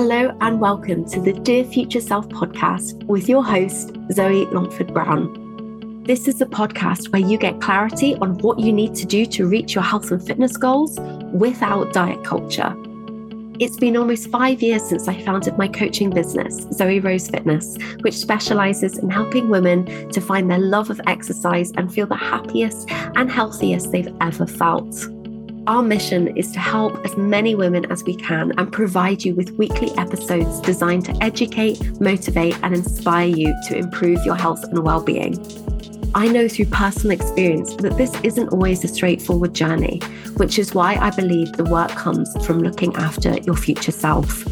Hello and welcome to the Dear Future Self podcast with your host, Zoe Longford Brown. This is a podcast where you get clarity on what you need to do to reach your health and fitness goals without diet culture. It's been almost five years since I founded my coaching business, Zoe Rose Fitness, which specializes in helping women to find their love of exercise and feel the happiest and healthiest they've ever felt. Our mission is to help as many women as we can and provide you with weekly episodes designed to educate, motivate, and inspire you to improve your health and well being. I know through personal experience that this isn't always a straightforward journey, which is why I believe the work comes from looking after your future self.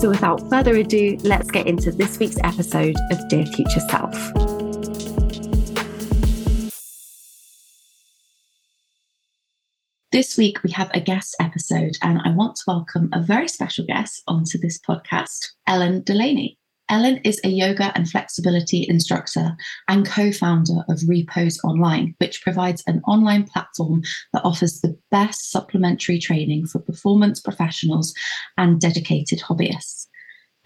So, without further ado, let's get into this week's episode of Dear Future Self. This week, we have a guest episode, and I want to welcome a very special guest onto this podcast, Ellen Delaney. Ellen is a yoga and flexibility instructor and co founder of Repose Online, which provides an online platform that offers the best supplementary training for performance professionals and dedicated hobbyists.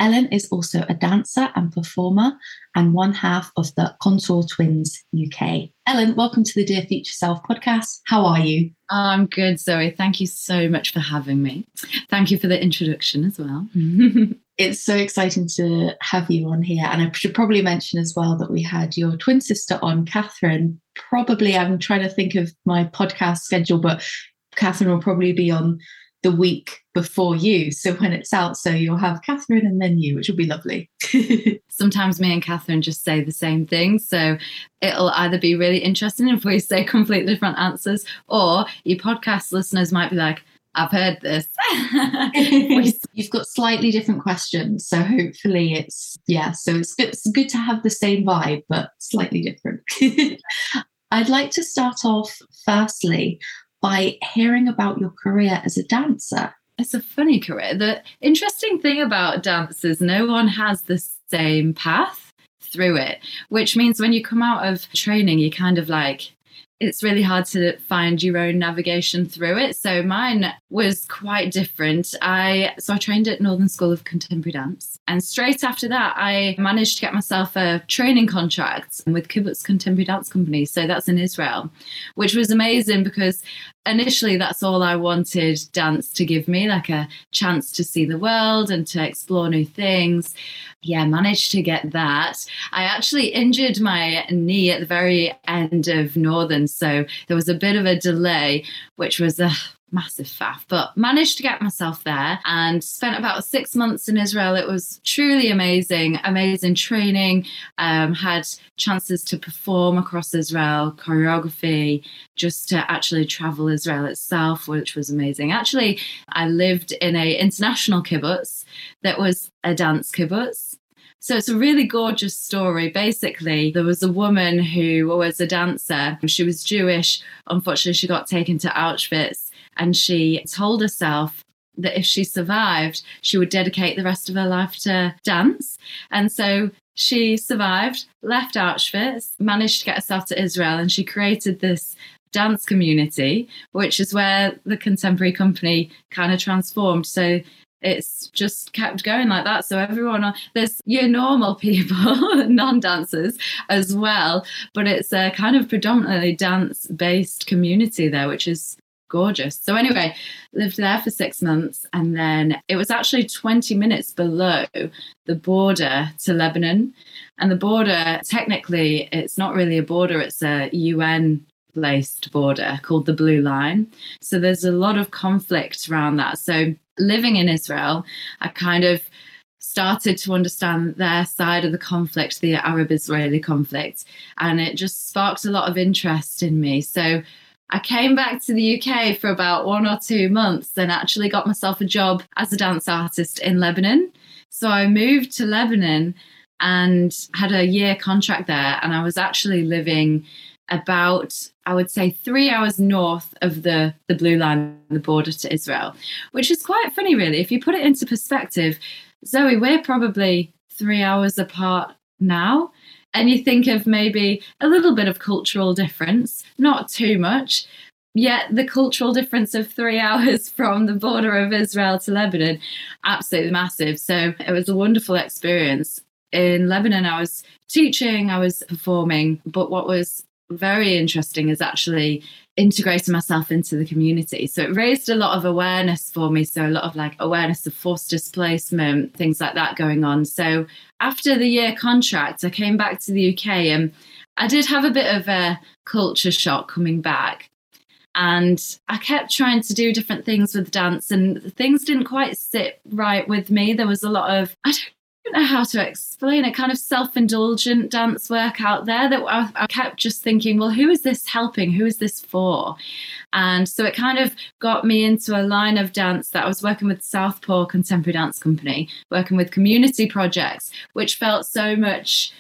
Ellen is also a dancer and performer and one half of the Contor Twins UK. Ellen, welcome to the Dear Future Self podcast. How are you? I'm good, Zoe. Thank you so much for having me. Thank you for the introduction as well. it's so exciting to have you on here. And I should probably mention as well that we had your twin sister on, Catherine. Probably, I'm trying to think of my podcast schedule, but Catherine will probably be on the week before you. So when it's out, so you'll have Catherine and then you, which will be lovely. Sometimes me and Catherine just say the same thing. So it'll either be really interesting if we say completely different answers, or your podcast listeners might be like, I've heard this. You've got slightly different questions. So hopefully it's, yeah, so it's good, it's good to have the same vibe, but slightly different. I'd like to start off firstly by hearing about your career as a dancer. It's a funny career. The interesting thing about dance is no one has the same path through it, which means when you come out of training, you kind of like it's really hard to find your own navigation through it. So mine was quite different. I so I trained at Northern School of Contemporary Dance, and straight after that, I managed to get myself a training contract with Kibbutz Contemporary Dance Company. So that's in Israel, which was amazing because initially that's all I wanted dance to give me, like a chance to see the world and to explore new things. Yeah, managed to get that. I actually injured my knee at the very end of Northern, so there was a bit of a delay, which was a massive faff, but managed to get myself there and spent about six months in Israel. It was truly amazing, amazing training. Um, had chances to perform across Israel, choreography, just to actually travel Israel itself, which was amazing. Actually, I lived in a international kibbutz that was a dance kibbutz. So it's a really gorgeous story. Basically, there was a woman who was a dancer. She was Jewish. Unfortunately, she got taken to Auschwitz and she told herself that if she survived, she would dedicate the rest of her life to dance. And so she survived, left Auschwitz, managed to get herself to Israel, and she created this dance community, which is where the contemporary company kind of transformed. So it's just kept going like that. So everyone, there's your normal people, non-dancers as well, but it's a kind of predominantly dance-based community there, which is gorgeous. So anyway, lived there for six months, and then it was actually 20 minutes below the border to Lebanon. And the border, technically, it's not really a border; it's a UN placed border called the Blue Line. So there's a lot of conflict around that. So living in Israel, I kind of started to understand their side of the conflict, the Arab Israeli conflict, and it just sparked a lot of interest in me. So I came back to the UK for about one or two months and actually got myself a job as a dance artist in Lebanon. So I moved to Lebanon and had a year contract there. And I was actually living about, I would say, three hours north of the, the blue line, the border to Israel, which is quite funny, really. If you put it into perspective, Zoe, we're probably three hours apart now and you think of maybe a little bit of cultural difference, not too much. yet the cultural difference of three hours from the border of Israel to Lebanon, absolutely massive. So it was a wonderful experience. In Lebanon, I was teaching, I was performing, but what was very interesting is actually integrating myself into the community. So it raised a lot of awareness for me. So a lot of like awareness of forced displacement, things like that going on. So after the year contract, I came back to the UK and I did have a bit of a culture shock coming back. And I kept trying to do different things with dance, and things didn't quite sit right with me. There was a lot of, I don't don't know how to explain a kind of self indulgent dance work out there that I, I, kept just thinking, well, who is this helping? Who is this for? And so it kind of got me into a line of dance that I was working with Southpaw Contemporary Dance Company, working with community projects, which felt so much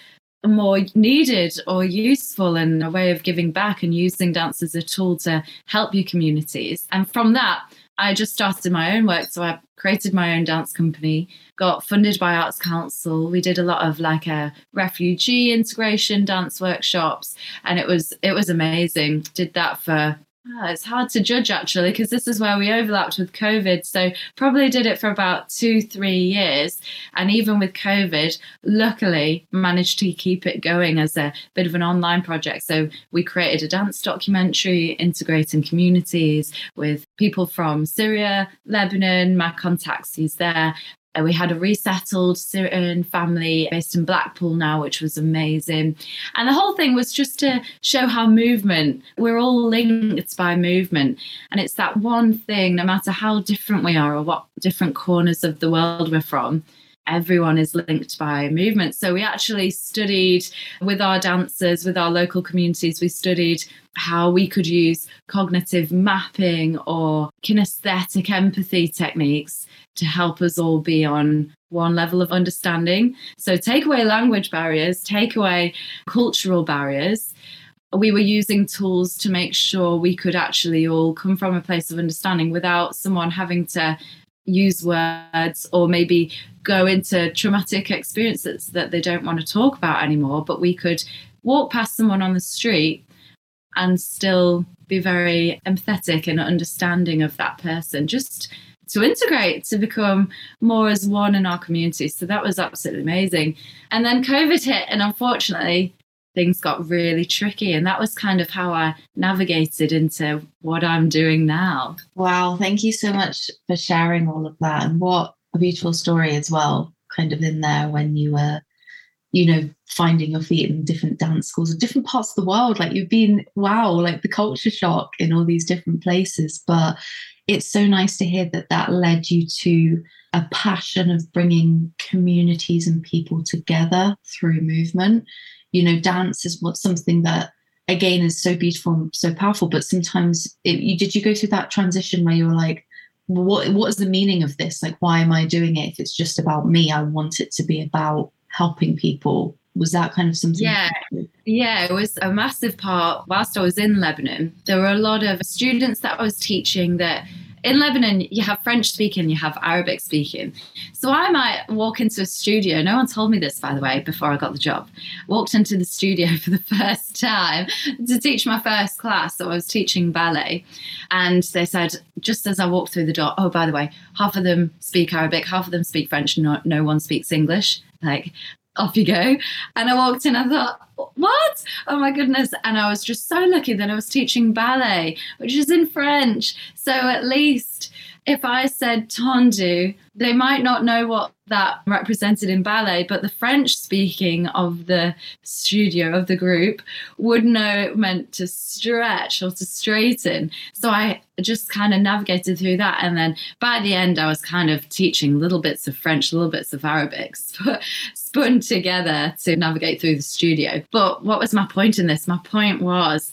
more needed or useful and a way of giving back and using dance as a tool to help your communities. And from that, I just started my own work. So I created my own dance company, got funded by Arts Council. We did a lot of like a refugee integration dance workshops and it was it was amazing. Did that for It's hard to judge actually because this is where we overlapped with COVID. So probably did it for about two, three years, and even with COVID, luckily managed to keep it going as a bit of an online project. So we created a dance documentary integrating communities with people from Syria, Lebanon, my contacts he's there, uh, we had a resettled Syrian family based in Blackpool now, which was amazing. And the whole thing was just to show how movement, we're all linked by movement. And it's that one thing, no matter how different we are or what different corners of the world we're from, everyone is linked by movement. So we actually studied with our dancers, with our local communities, we studied how we could use cognitive mapping or kinesthetic empathy techniques to help us all be on one level of understanding. So take away language barriers, take away cultural barriers. We were using tools to make sure we could actually all come from a place of understanding without someone having to use words or maybe go into traumatic experiences that they don't want to talk about anymore. But we could walk past someone on the street and still be very empathetic and understanding of that person, just to integrate, to become more as one in our community. So that was absolutely amazing. And then COVID hit, and unfortunately, things got really tricky. And that was kind of how I navigated into what I'm doing now. Wow. Thank you so much for sharing all of that. And what a beautiful story as well, kind of in there when you were, you know, finding your feet in different dance schools different parts of the world. Like you've been, wow, like the culture shock in all these different places. But it's so nice to hear that that led you to a passion of bringing communities and people together through movement you know dance is what something that again is so beautiful and so powerful but sometimes it, you did you go through that transition where you were like what what is the meaning of this? Like why am i doing it if it's just about me? I want it to be about helping people. Was that kind of something yeah. yeah it was a massive part whilst i was in lebanon. There were a lot of students that i was teaching that in Lebanon, you have French speaking, you have Arabic speaking. So I might walk into a studio. No one told me this, by the way, before I got the job. Walked into the studio for the first time to teach my first class. So I was teaching ballet. And they said, just as I walked through the door, oh, by the way, half of them speak Arabic, half of them speak French, no, no one speaks English. Like, off you go. And I walked in, I thought, what? Oh my goodness. And I was just so lucky that I was teaching ballet, which is in French. So at least if I said tendu, they might not know what that represented in ballet, but the French speaking of the studio, of the group, would know it meant to stretch or to straighten. So I just kind of navigated through that. And then by the end, I was kind of teaching little bits of French, little bits of Arabic, spun together to navigate through the studio. But what was my point in this? My point was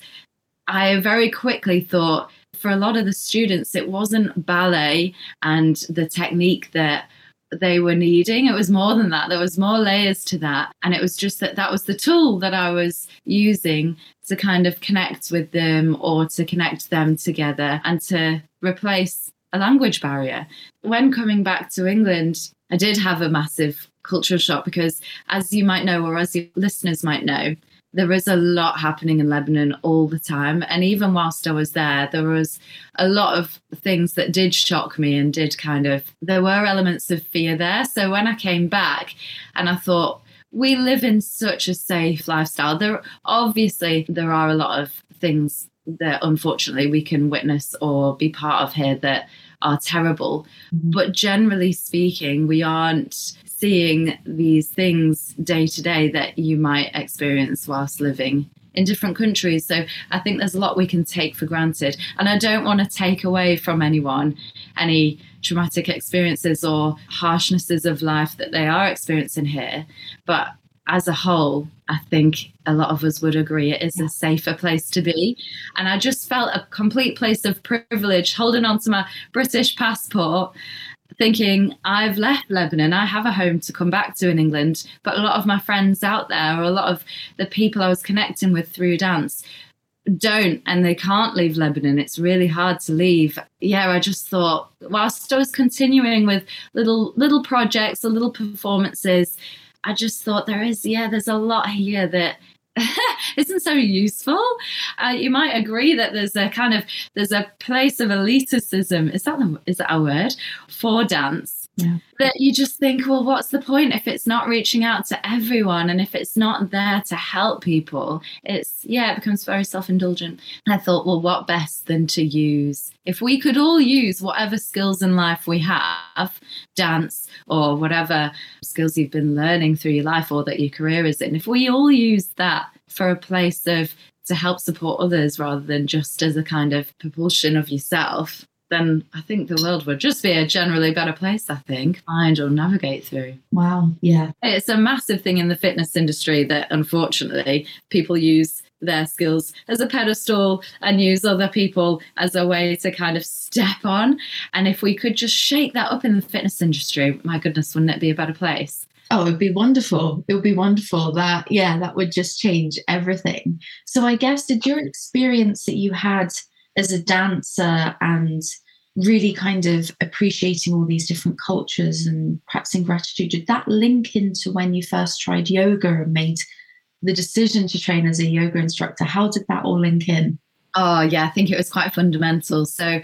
I very quickly thought, for a lot of the students, it wasn't ballet and the technique that they were needing. It was more than that. There was more layers to that. And it was just that that was the tool that I was using to kind of connect with them or to connect them together and to replace a language barrier. When coming back to England, I did have a massive cultural shock because, as you might know, or as your listeners might know, there is a lot happening in Lebanon all the time. And even whilst I was there, there was a lot of things that did shock me and did kind of, there were elements of fear there. So when I came back and I thought, we live in such a safe lifestyle. There obviously there are a lot of things that unfortunately we can witness or be part of here that are terrible. Mm-hmm. But generally speaking, we aren't seeing these things day to day that you might experience whilst living in different countries. So I think there's a lot we can take for granted. And I don't want to take away from anyone any traumatic experiences or harshnesses of life that they are experiencing here. But as a whole, I think a lot of us would agree it is a safer place to be. And I just felt a complete place of privilege holding on to my British passport thinking I've left Lebanon, I have a home to come back to in England, but a lot of my friends out there, or a lot of the people I was connecting with through dance, don't and they can't leave Lebanon. It's really hard to leave. Yeah, I just thought whilst I was continuing with little little projects or little performances, I just thought there is yeah, there's a lot here that isn't so useful. Uh, you might agree that there's a kind of there's a place of elitism. Is that the, is that a word for dance? Yeah. That you just think, well, what's the point if it's not reaching out to everyone and if it's not there to help people? It's yeah, it becomes very self-indulgent. I thought, well, what best than to use if we could all use whatever skills in life we have, dance or whatever skills you've been learning through your life or that your career is in, if we all use that for a place of to help support others rather than just as a kind of propulsion of yourself, then I think the world would just be a generally better place, I think, find or navigate through. Wow. Yeah. It's a massive thing in the fitness industry that unfortunately people use their skills as a pedestal and use other people as a way to kind of step on. And if we could just shake that up in the fitness industry, my goodness, wouldn't it be a better place? Oh, it'd be wonderful. It would be wonderful. That, yeah, that would just change everything. So, I guess, did your experience that you had as a dancer and really kind of appreciating all these different cultures and practicing gratitude, did that link into when you first tried yoga and made the decision to train as a yoga instructor? How did that all link in? Oh, yeah, I think it was quite fundamental. So,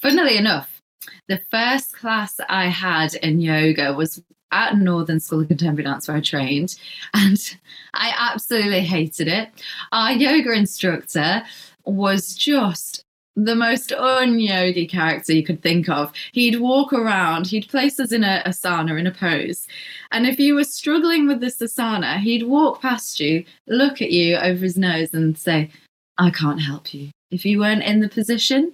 funnily enough, the first class I had in yoga was at Northern School of Contemporary Dance where I trained, and I absolutely hated it. Our yoga instructor was just the most un-yogi character you could think of. He'd walk around, he'd place us in a asana in a pose. And if you were struggling with this asana, he'd walk past you, look at you over his nose and say, I can't help you. If you weren't in the position,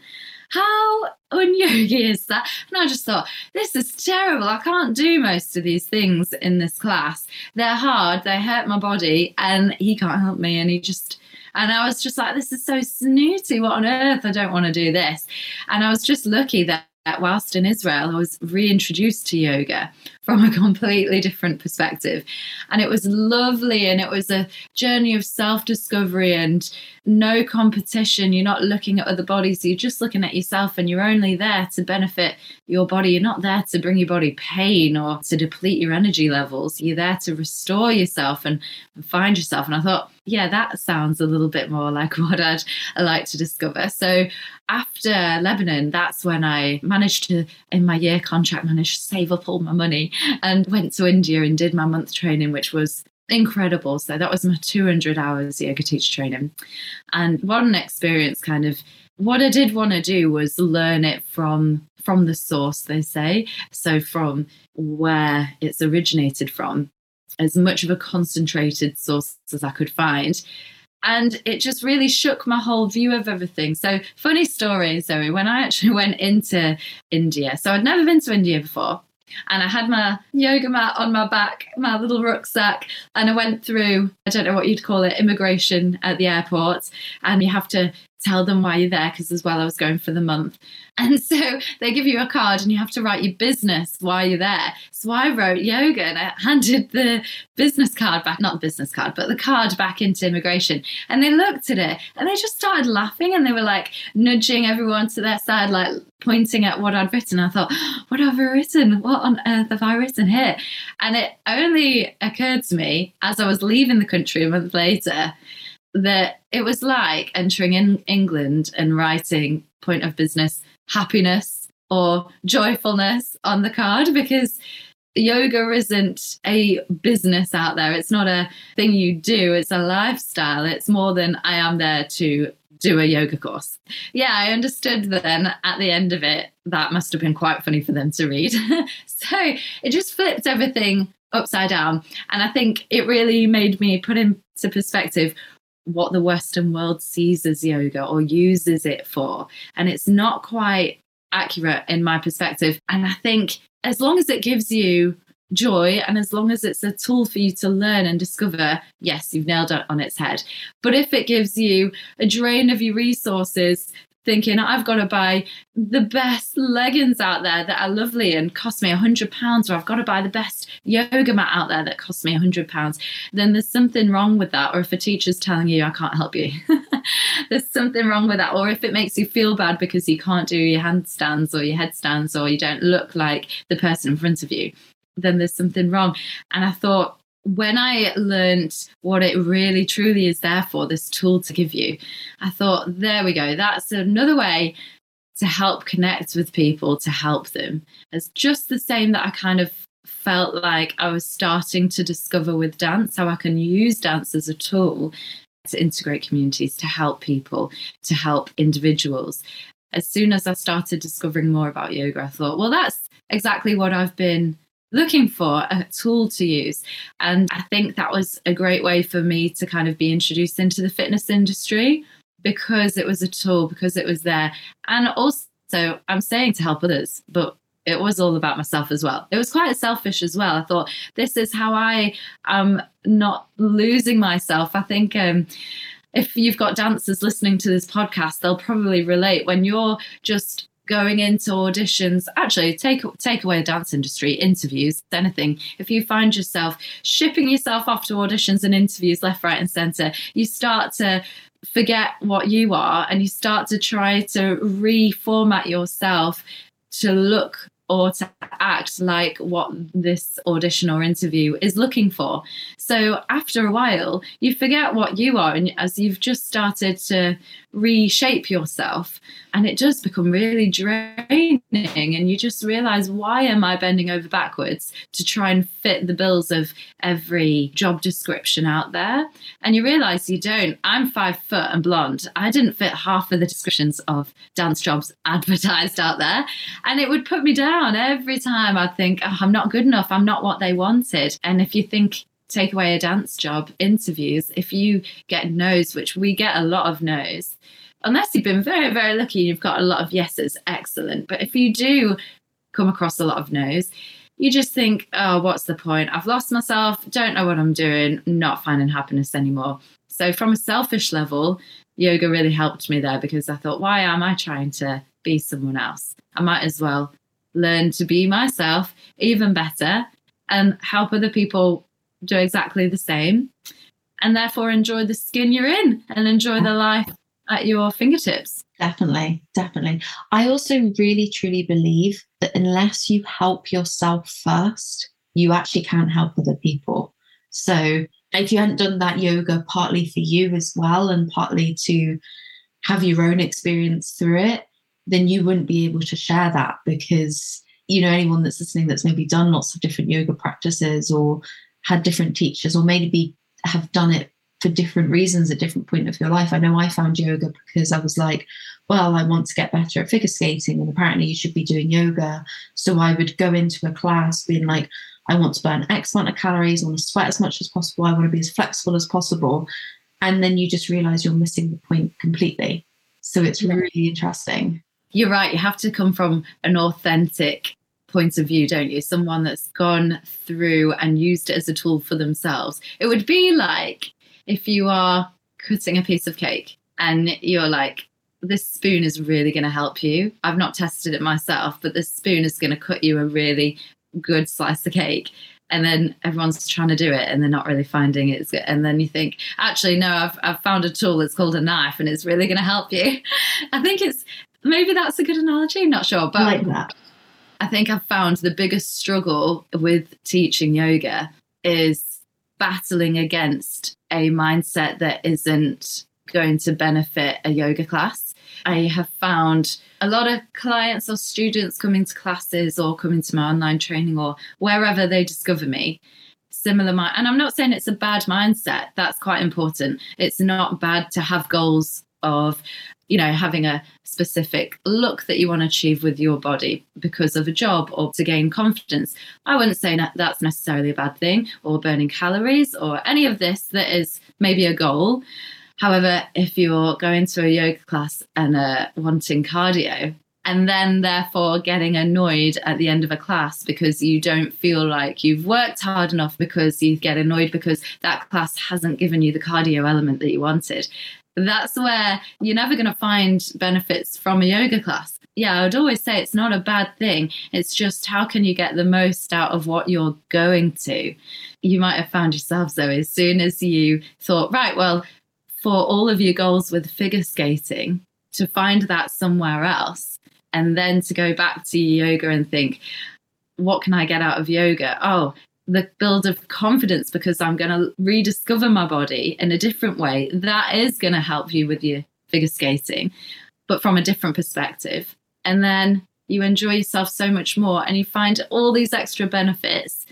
how un-yogi is that? And I just thought, this is terrible. I can't do most of these things in this class. They're hard, they hurt my body, and he can't help me. And he just and I was just like, this is so snooty. What on earth? I don't want to do this. And I was just lucky that whilst in Israel, I was reintroduced to yoga from a completely different perspective. And it was lovely. And it was a journey of self discovery and no competition. You're not looking at other bodies, you're just looking at yourself, and you're only there to benefit your body. You're not there to bring your body pain or to deplete your energy levels. You're there to restore yourself and find yourself. And I thought, yeah, that sounds a little bit more like what I'd like to discover. So after Lebanon, that's when I managed to, in my year contract, managed to save up all my money and went to India and did my month training, which was incredible. So that was my 200 hours yoga teacher training. And an experience kind of what I did want to do was learn it from from the source they say so from where it's originated from as much of a concentrated source as I could find and it just really shook my whole view of everything. So, funny story, Zoe, when I actually went into India, so I'd never been to India before. And I had my yoga mat on my back, my little rucksack, and I went through, I don't know what you'd call it, immigration at the airport. And you have to tell them why you're there because as well I was going for the month. And so they give you a card and you have to write your business while you're there. So I wrote yoga and I handed the business card back, not the business card, but the card back into immigration. And they looked at it and they just started laughing and they were like nudging everyone to their side, like pointing at what I'd written. I thought, oh, what have I written? What on earth have I written here? And it only occurred to me as I was leaving the country a month later that it was like entering in England and writing point of business happiness or joyfulness on the card because yoga isn't a business out there. It's not a thing you do, it's a lifestyle. It's more than I am there to do a yoga course. Yeah, I understood then at the end of it, that must have been quite funny for them to read. so it just flipped everything upside down. And I think it really made me put into perspective what the Western world sees as yoga or uses it for. And it's not quite accurate in my perspective. And I think as long as it gives you joy and as long as it's a tool for you to learn and discover, yes, you've nailed it on its head. But if it gives you a drain of your resources thinking I've got to buy the best leggings out there that are lovely and cost me a hundred pounds, or I've got to buy the best yoga mat out there that costs me a hundred pounds, then there's something wrong with that. Or if a teacher's telling you I can't help you, there's something wrong with that. Or if it makes you feel bad because you can't do your handstands or your headstands or you don't look like the person in front of you, then there's something wrong. And I thought when I learned what it really truly is there for, this tool to give you, I thought, there we go. That's another way to help connect with people, to help them. It's just the same that I kind of felt like I was starting to discover with dance, how I can use dance as a tool to integrate communities, to help people, to help individuals. As soon as I started discovering more about yoga, I thought, well, that's exactly what I've been looking for a tool to use. And I think that was a great way for me to kind of be introduced into the fitness industry because it was a tool, because it was there. And also, I'm saying to help others, but it was all about myself as well. It was quite selfish as well. I thought, this is how I am not losing myself. I think. Um, if you've got dancers listening to this podcast, they'll probably relate when you're just going into auditions actually take take away the dance industry interviews anything if you find yourself shipping yourself off to auditions and interviews left right and center you start to forget what you are and you start to try to reformat yourself to look or to act like what this audition or interview is looking for. So after a while, you forget what you are, and as you've just started to reshape yourself, and it does become really draining, and you just realize, why am I bending over backwards to try and fit the bills of every job description out there? And you realize you don't. I'm five foot and blonde. I didn't fit half of the descriptions of dance jobs advertised out there, and it would put me down every time I'd think, oh, I'm not good enough. I'm not what they wanted. And if you think, take away a dance job interviews, if you get no's, which we get a lot of no's, unless you've been very, very lucky, and you've got a lot of yeses, excellent. But if you do come across a lot of no's, you just think, oh, what's the point? I've lost myself, don't know what I'm doing, not finding happiness anymore. So, from a selfish level, yoga really helped me there because I thought, why am I trying to be someone else? I might as well learn to be myself even better and help other people do exactly the same. And therefore enjoy the skin you're in and enjoy the life at your fingertips. Definitely definitely. I also really truly believe that unless you help yourself first you actually can't help other people. So if you hadn't done that yoga partly for you as well and partly to have your own experience through it then you wouldn't be able to share that because you know anyone that's listening that's maybe done lots of different yoga practices or had different teachers or maybe have done it for different reasons at different point of your life. I know I found yoga because I was like, well, I want to get better at figure skating, and apparently you should be doing yoga. So I would go into a class being like, I want to burn X amount of calories, I want to sweat as much as possible, I want to be as flexible as possible. And then you just realize you're missing the point completely. So it's really interesting you're right. You have to come from an authentic point of view, don't you? Someone that's gone through and used it as a tool for themselves. It would be like if you are cutting a piece of cake and you're like, this spoon is really going to help you. I've not tested it myself, but this spoon is going to cut you a really good slice of cake. And then everyone's trying to do it and they're not really finding it. And then you think, actually, no, I've, I've found a tool. It's called a knife and it's really going to help you. I think it's maybe that's a good analogy. I'm not sure. But I like that. I think I've found the biggest struggle with teaching yoga is battling against a mindset that isn't going to benefit a yoga class. I have found a lot of clients or students coming to classes or coming to my online training or wherever they discover me similar mind and i'm not saying it's a bad mindset that's quite important it's not bad to have goals of you know having a specific look that you want to achieve with your body because of a job or to gain confidence. I wouldn't say that that's necessarily a bad thing or burning calories or any of this that is maybe a goal. However, if you're going to a yoga class and uh, wanting cardio, and then therefore getting annoyed at the end of a class because you don't feel like you've worked hard enough because you get annoyed because that class hasn't given you the cardio element that you wanted. That's where you're never going to find benefits from a yoga class. Yeah, I would always say it's not a bad thing. It's just how can you get the most out of what you're going to? You might have found yourself, though, as soon as you thought, right, well, for all of your goals with figure skating to find that somewhere else and then to go back to yoga and think what can i get out of yoga? Oh the build of confidence because i'm going to rediscover my body in a different way. That is going to help you with your figure skating but from a different perspective. And then you enjoy yourself so much more and you find all these extra benefits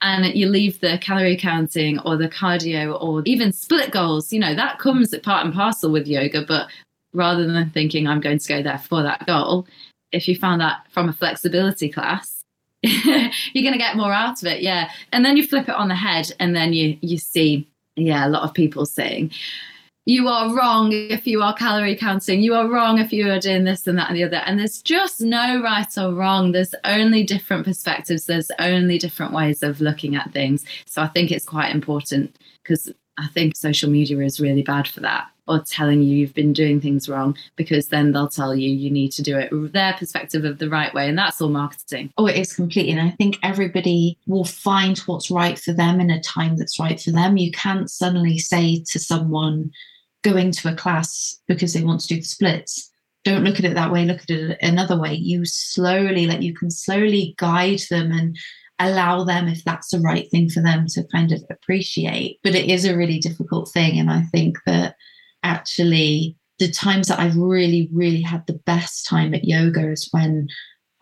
and you leave the calorie counting or the cardio or even split goals, you know, that comes at part and parcel with yoga. But rather than thinking I'm going to go there for that goal, if you found that from a flexibility class, you're going to get more out of it. Yeah. And then you flip it on the head and then you, you see, yeah, a lot of people saying, you are wrong if you are calorie counting. You are wrong if you are doing this and that and the other. And there's just no right or wrong. There's only different perspectives. There's only different ways of looking at things. So I think it's quite important because I think social media is really bad for that or telling you you've been doing things wrong because then they'll tell you you need to do it their perspective of the right way and that's all marketing. Oh it is completely and i think everybody will find what's right for them in a time that's right for them. You can't suddenly say to someone going to a class because they want to do the splits. Don't look at it that way look at it another way. You slowly like you can slowly guide them and allow them if that's the right thing for them to kind of appreciate. But it is a really difficult thing and i think that actually the times that i've really really had the best time at yoga is when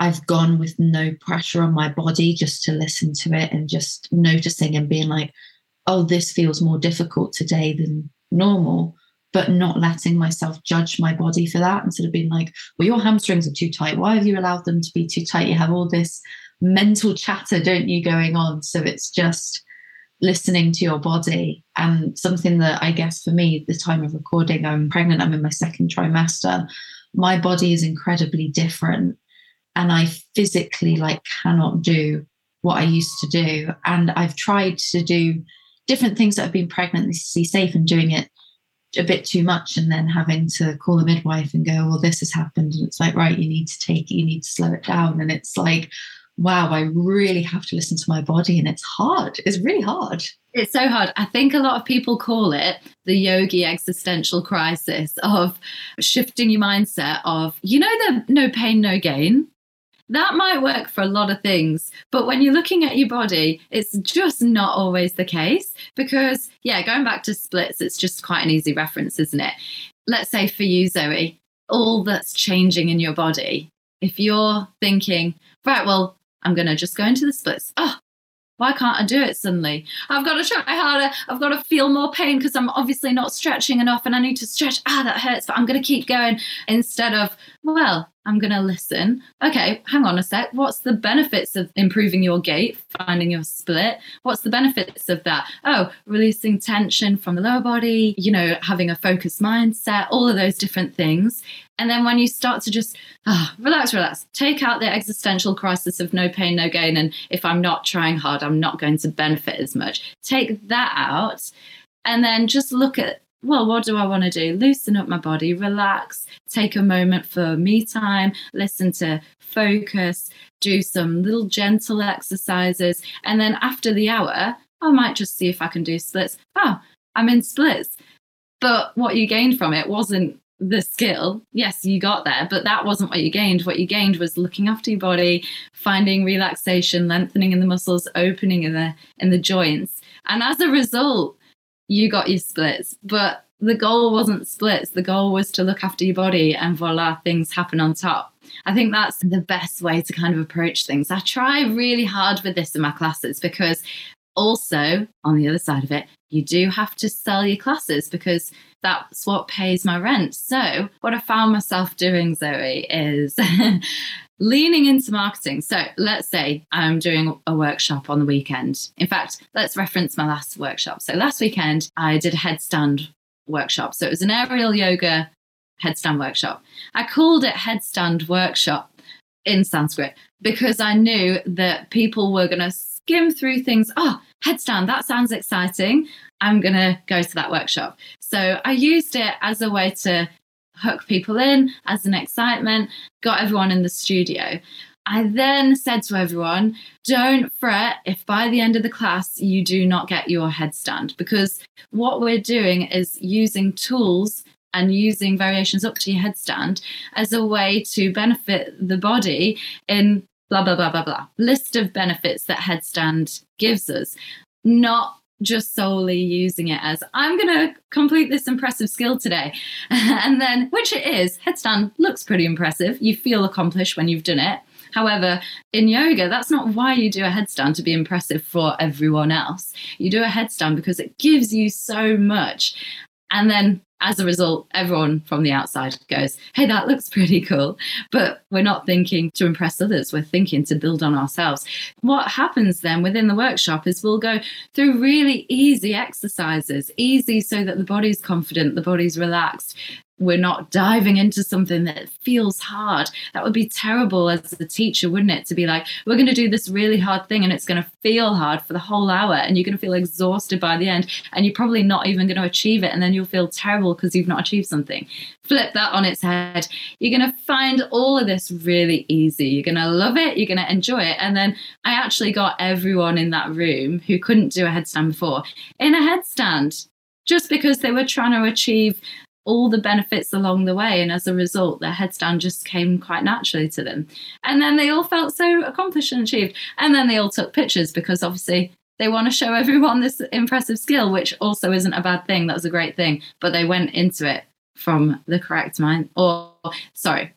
I've gone with no pressure on my body just to listen to it and just noticing and being like, oh, this feels more difficult today than normal but not letting myself judge my body for that instead of being like, well, your hamstrings are too tight. Why have you allowed them to be too tight? You have all this mental chatter, don't you, going on? So it's just listening to your body. And something that I guess for me, the time of recording, I'm pregnant, I'm in my second trimester. My body is incredibly different. And I physically like cannot do what I used to do. And I've tried to do different things that have been pregnancy safe and doing it a bit too much and then having to call the midwife and go, well, this has happened. And it's like, right, you need to take it, you need to slow it down. And it's like, wow, I really have to listen to my body. And it's hard. It's really hard. It's so hard. I think a lot of people call it the yogi existential crisis of shifting your mindset of, you know, the no pain, no gain that might work for a lot of things. But when you're looking at your body, it's just not always the case because, yeah, going back to splits, it's just quite an easy reference, isn't it? Let's say for you, Zoe, all that's changing in your body, if you're thinking, right, well, I'm going to just go into the splits. Oh, why can't I do it suddenly? I've got to try harder. I've got to feel more pain because I'm obviously not stretching enough and I need to stretch. Ah, that hurts, but I'm going to keep going instead of, well, I'm going to listen. Okay, hang on a sec. What's the benefits of improving your gait, finding your split? What's the benefits of that? Oh, releasing tension from the lower body, you know, having a focused mindset, all of those different things. And then when you start to just oh, relax, relax, take out the existential crisis of no pain, no gain. And if I'm not trying hard, I'm not going to benefit as much. Take that out and then just look at well, what do I want to do? Loosen up my body, relax, take a moment for me time, listen to focus, do some little gentle exercises. And then after the hour, I might just see if I can do splits. Oh, I'm in splits. But what you gained from it wasn't the skill. Yes, you got there, but that wasn't what you gained. What you gained was looking after your body, finding relaxation, lengthening in the muscles, opening in the in the joints. And as a result, you got your splits. But the goal wasn't splits. The goal was to look after your body and voila, things happen on top. I think that's the best way to kind of approach things. I try really hard with this in my classes because also, on the other side of it, you do have to sell your classes because that's what pays my rent. So, what I found myself doing, Zoe, is leaning into marketing. So, let's say I'm doing a workshop on the weekend. In fact, let's reference my last workshop. So, last weekend, I did a headstand workshop. So, it was an aerial yoga headstand workshop. I called it Headstand Workshop in Sanskrit because I knew that people were going to skim through things. Oh, headstand, that sounds exciting. I'm going to go to that workshop. So I used it as a way to hook people in, as an excitement, got everyone in the studio. I then said to everyone, don't fret if by the end of the class you do not get your headstand, because what we're doing is using tools and using variations up to your headstand as a way to benefit the body in blah, blah, blah, blah, blah. List of benefits that headstand gives us, not just solely using it as I'm going to complete this impressive skill today. and then, which it is, headstand looks pretty impressive. You feel accomplished when you've done it. However, in yoga, that's not why you do a headstand to be impressive for everyone else. You do a headstand because it gives you so much. And then as a result, everyone from the outside goes, Hey, that looks pretty cool. But we're not thinking to impress others, we're thinking to build on ourselves. What happens then within the workshop is we'll go through really easy exercises, easy so that the body's confident, the body's relaxed, we're not diving into something that feels hard. That would be terrible as a teacher, wouldn't it? To be like, we're going to do this really hard thing and it's going to feel hard for the whole hour and you're going to feel exhausted by the end and you're probably not even going to achieve it. And then you'll feel terrible because you've not achieved something. Flip that on its head. You're going to find all of this really easy. You're going to love it. You're going to enjoy it. And then I actually got everyone in that room who couldn't do a headstand before in a headstand just because they were trying to achieve all the benefits along the way. And as a result, their headstand just came quite naturally to them. And then they all felt so accomplished and achieved. And then they all took pictures because obviously they want to show everyone this impressive skill, which also isn't a bad thing. That was a great thing. But they went into it from the correct mind, or sorry,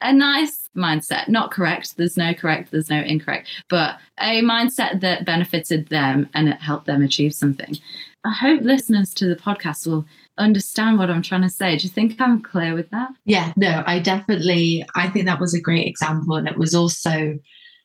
a nice mindset. Not correct. There's no correct, there's no incorrect, but a mindset that benefited them and it helped them achieve something. I hope listeners to the podcast will understand what I'm trying to say. Do you think I'm clear with that? Yeah, no, I definitely, I think that was a great example. And it was also,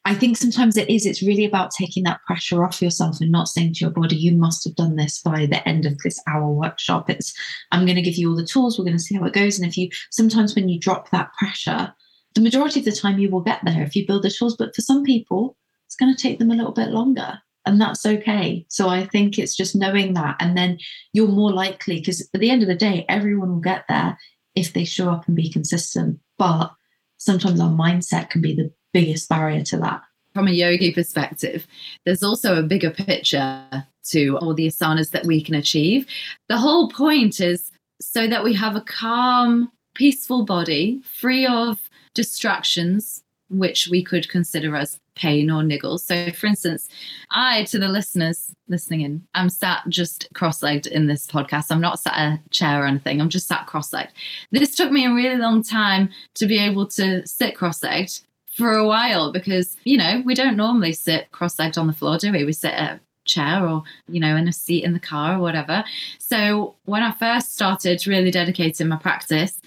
I think sometimes it is, it's really about taking that pressure off yourself and not saying to your body, you must have done this by the end of this hour workshop. It's, I'm going to give you all the tools, we're going to see how it goes. And if you, sometimes when you drop that pressure, the majority of the time you will get there if you build the tools. But for some people, it's going to take them a little bit longer and that's okay. So I think it's just knowing that. And then you're more likely, because at the end of the day, everyone will get there if they show up and be consistent. But sometimes our mindset can be the biggest barrier to that. From a yogi perspective, there's also a bigger picture to all the asanas that we can achieve. The whole point is so that we have a calm, peaceful body, free of distractions, which we could consider as pain or niggles. So, for instance, I, to the listeners listening in, I'm sat just cross legged in this podcast. I'm not sat a chair or anything, I'm just sat cross legged. This took me a really long time to be able to sit cross legged for a while because, you know, we don't normally sit cross legged on the floor, do we? We sit at a chair or you know in a seat in the car or whatever so when i first started really dedicating my practice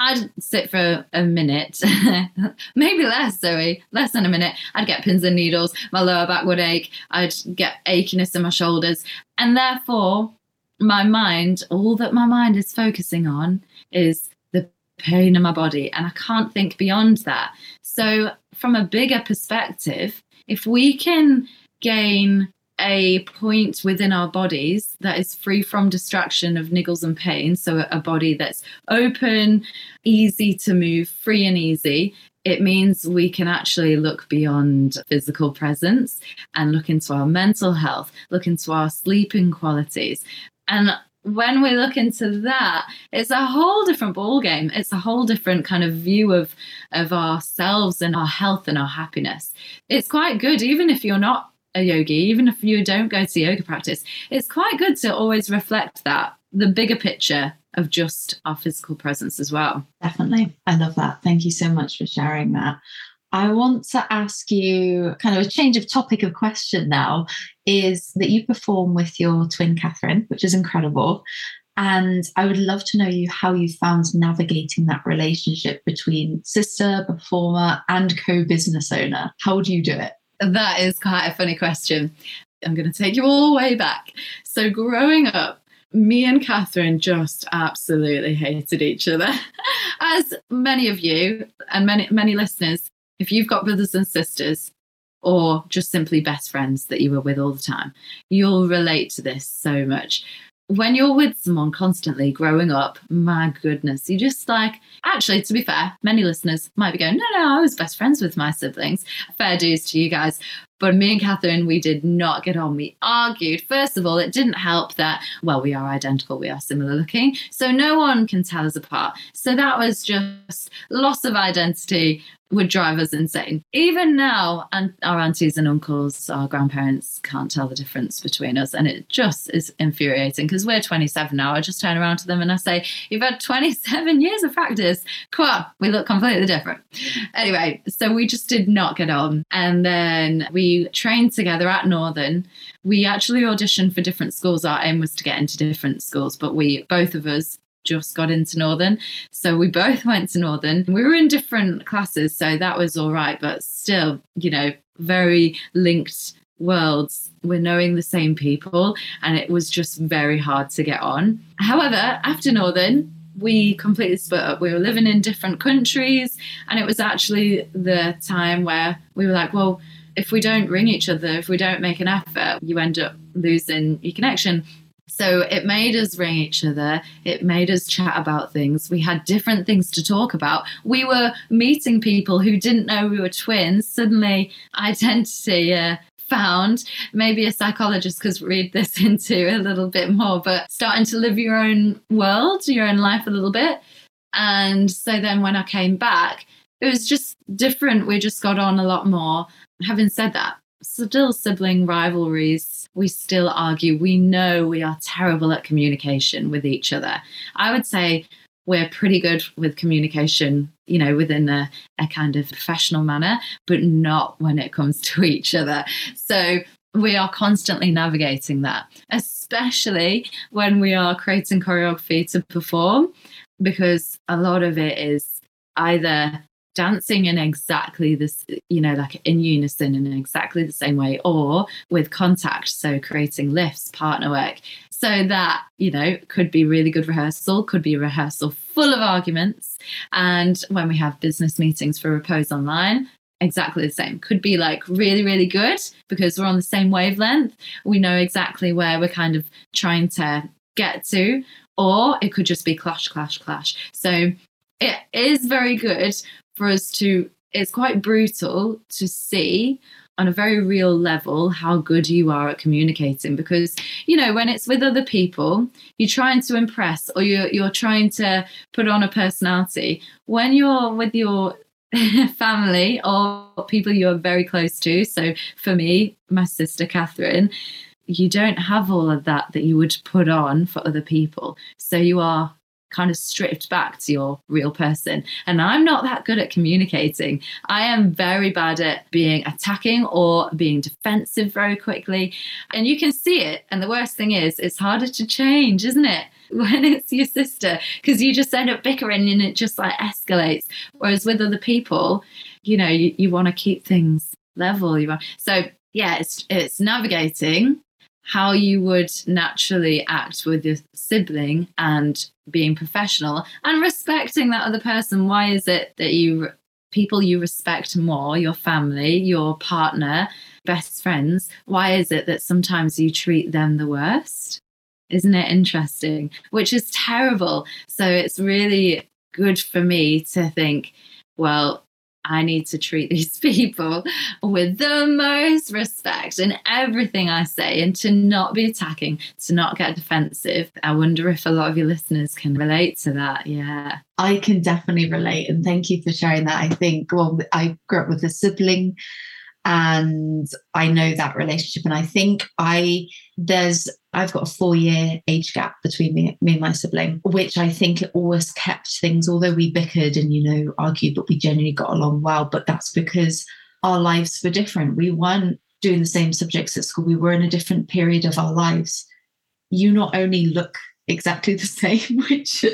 I'd sit for a minute, maybe less, Zoe, less than a minute. I'd get pins and needles, my lower back would ache, I'd get achiness in my shoulders. And therefore, my mind, all that my mind is focusing on is the pain in my body. And I can't think beyond that. So, from a bigger perspective, if we can gain a point within our bodies that is free from distraction of niggles and pain. So, a body that's open, easy to move, free and easy. It means we can actually look beyond physical presence and look into our mental health, look into our sleeping qualities. And when we look into that, it's a whole different ball game. It's a whole different kind of view of of ourselves and our health and our happiness. It's quite good, even if you're not a yogi, even if you don't go to yoga practice, it's quite good to always reflect that the bigger picture of just our physical presence as well. Definitely. I love that. Thank you so much for sharing that. I want to ask you kind of a change of topic of question now is that you perform with your twin Catherine, which is incredible. And I would love to know you how you found navigating that relationship between sister, performer, and co business owner. How do you do it? That is quite a funny question. I'm going to take you all the way back. So, growing up, me and Catherine just absolutely hated each other. As many of you and many many listeners, if you've got brothers and sisters or just simply best friends that you were with all the time, you'll relate to this so much when you're with someone constantly growing up, my goodness, you just like, actually, to be fair, many listeners might be going, no, no, I was best friends with my siblings. Fair dues to you guys. But me and Catherine, we did not get on. We argued. First of all, it didn't help that, well, we are identical, we are similar looking. So no one can tell us apart. So that was just loss of identity would drive us insane. Even now, and our aunties and uncles, our grandparents can't tell the difference between us. And it just is infuriating because we're 27 now. I just turn around to them and I say, You've had 27 years of practice. Come on, we look completely different. Anyway, so we just did not get on. And then we trained together at Northern. We actually auditioned for different schools. Our aim was to get into different schools, but we, both of us, just got into Northern. So we both went to Northern. We were in different classes, so that was all right, but still, you know, very linked worlds. We're knowing the same people, and it was just very hard to get on. However, after Northern, we completely split up. We were living in different countries, and it was actually the time where we were like, well, if we don't ring each other, if we don't make an effort, you end up losing your connection. So it made us ring each other. It made us chat about things. We had different things to talk about. We were meeting people who didn't know we were twins. Suddenly, identity uh, found. Maybe a psychologist could read this into a little bit more, but starting to live your own world, your own life a little bit. And so then when I came back, it was just different. We just got on a lot more having said that, still sibling rivalries, we still argue. We know we are terrible at communication with each other. I would say we're pretty good with communication, you know, within a, a kind of professional manner, but not when it comes to each other. So we are constantly navigating that, especially when we are creating choreography to perform, because a lot of it is either dancing in exactly this, you know, like in unison in exactly the same way, or with contact. So creating lifts, partner work. So that, you know, could be really good rehearsal, could be rehearsal full of arguments. And when we have business meetings for Repose Online, exactly the same. Could be like really, really good because we're on the same wavelength. We know exactly where we're kind of trying to get to, or it could just be clash, clash, clash. So it is very good for us to, it's quite brutal to see on a very real level how good you are at communicating because you know when it's with other people you're trying to impress or you're, you're trying to put on a personality. When you're with your family or people you're very close to so for me my sister catherine you don't have all of that that you would put on for other people. So you are kind of stripped back to your real person. And I'm not that good at communicating. I am very bad at being attacking or being defensive very quickly. And you can see it. And the worst thing is, it's harder to change, isn't it? When it's your sister, because you just end up bickering and it just like escalates. Whereas with other people, you know, you, you want to keep things level. You want, so yeah, it's it's navigating how you would naturally act with your sibling and being professional and respecting that other person. Why is it that you people you respect more, your family, your partner, best friends, why is it that sometimes you treat them the worst? Isn't it interesting? Which is terrible. So it's really good for me to think, well, I need to treat these people with the most respect in everything I say and to not be attacking, to not get defensive. I wonder if a lot of your listeners can relate to that. Yeah. I can definitely relate. And thank you for sharing that. I think, well, I grew up with a sibling and I know that relationship. And I think I there's I've got a four year age gap between me, me and my sibling, which I think it always kept things, although we bickered and you know argued, but we genuinely got along well. But that's because our lives were different. We weren't doing the same subjects at school. We were in a different period of our lives. You not only look exactly the same, which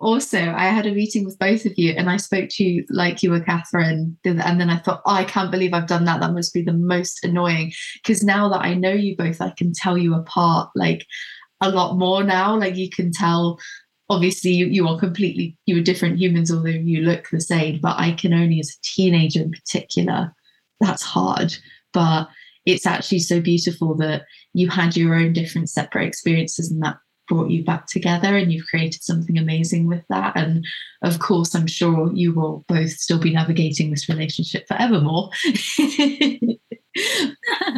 also I had a meeting with both of you and I spoke to you like you were Catherine. And then I thought, oh, I can't believe I've done that. That must be the most annoying. Because now that I know you both, I can tell you apart like a lot more now. Like you can tell obviously you, you are completely you are different humans although you look the same but i can only as a teenager in particular that's hard but it's actually so beautiful that you had your own different separate experiences and that brought you back together and you've created something amazing with that. And of course, I'm sure you will both still be navigating this relationship forevermore.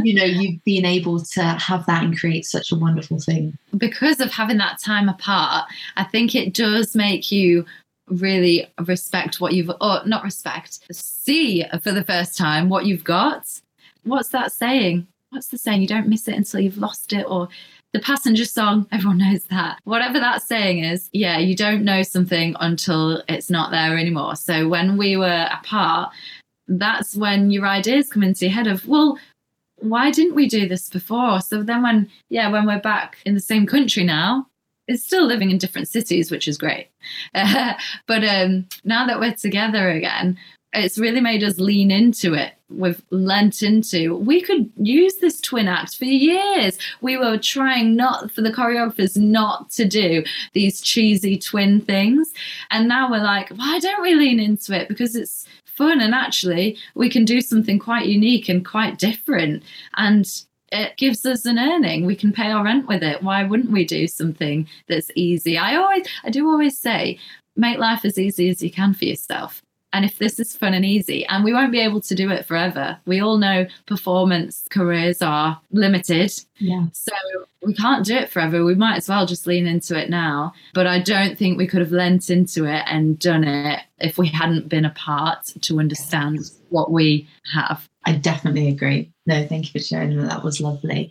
you know, you've been able to have that and create such a wonderful thing. Because of having that time apart, I think it does make you really respect what you've, or not respect, see for the first time what you've got. What's that saying? What's the saying? You don't miss it until you've lost it, or the passenger song, everyone knows that. Whatever that saying is, yeah, you don't know something until it's not there anymore. So when we were apart, that's when your ideas come into your head of, well, why didn't we do this before? So then when, yeah, when we're back in the same country now, it's still living in different cities, which is great. Uh, but um, now that we're together again, it's really made us lean into it. We've lent into. We could use this twin act for years. We were trying not for the choreographers not to do these cheesy twin things, and now we're like, why don't we lean into it? Because it's fun, and actually, we can do something quite unique and quite different, and it gives us an earning. We can pay our rent with it. Why wouldn't we do something that's easy? I always, I do always say, make life as easy as you can for yourself and if this is fun and easy, and we won't be able to do it forever, we all know performance careers are limited. Yeah. So we can't do it forever. We might as well just lean into it now. But I don't think we could have lent into it and done it if we hadn't been apart to understand what we have. I definitely agree. No, thank you for sharing that. That was lovely.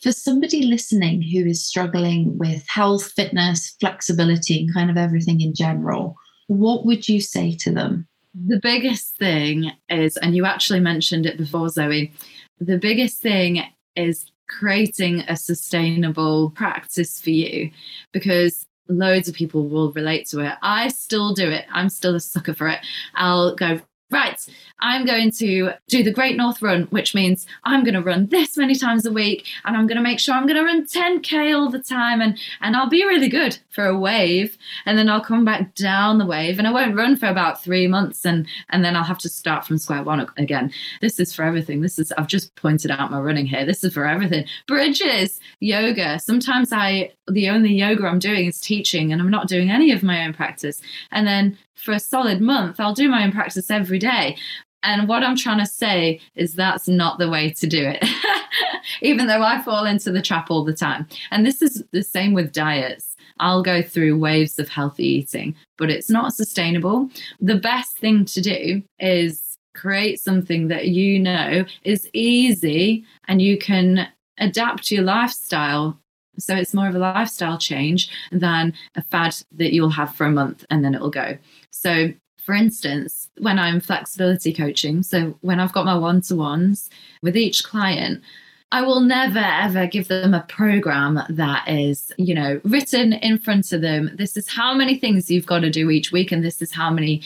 For somebody listening who is struggling with health, fitness, flexibility, and kind of everything in general, what would you say to them? The biggest thing is, and you actually mentioned it before, Zoe, the biggest thing is creating a sustainable practice for you because loads of people will relate to it. I still do it. I'm still a sucker for it. I'll go right, I'm going to do the Great North Run, which means I'm going to run this many times a week and I'm going to make sure I'm going to run 10K all the time and, and I'll be really good for a wave. And then I'll come back down the wave and I won't run for about three months and, and then I'll have to start from square one again. This is for everything. This is, I've just pointed out my running here. This is for everything. Bridges, yoga. Sometimes I, the only yoga I'm doing is teaching and I'm not doing any of my own practice. And then for a solid month, I'll do my own practice every day. And what I'm trying to say is that's not the way to do it, even though I fall into the trap all the time. And this is the same with diets. I'll go through waves of healthy eating, but it's not sustainable. The best thing to do is create something that you know is easy and you can adapt your lifestyle so it's more of a lifestyle change than a fad that you'll have for a month and then it'll go. So, for instance, when I'm flexibility coaching, so when I've got my one to ones with each client, I will never ever give them a program that is, you know, written in front of them. This is how many things you've got to do each week, and this is how many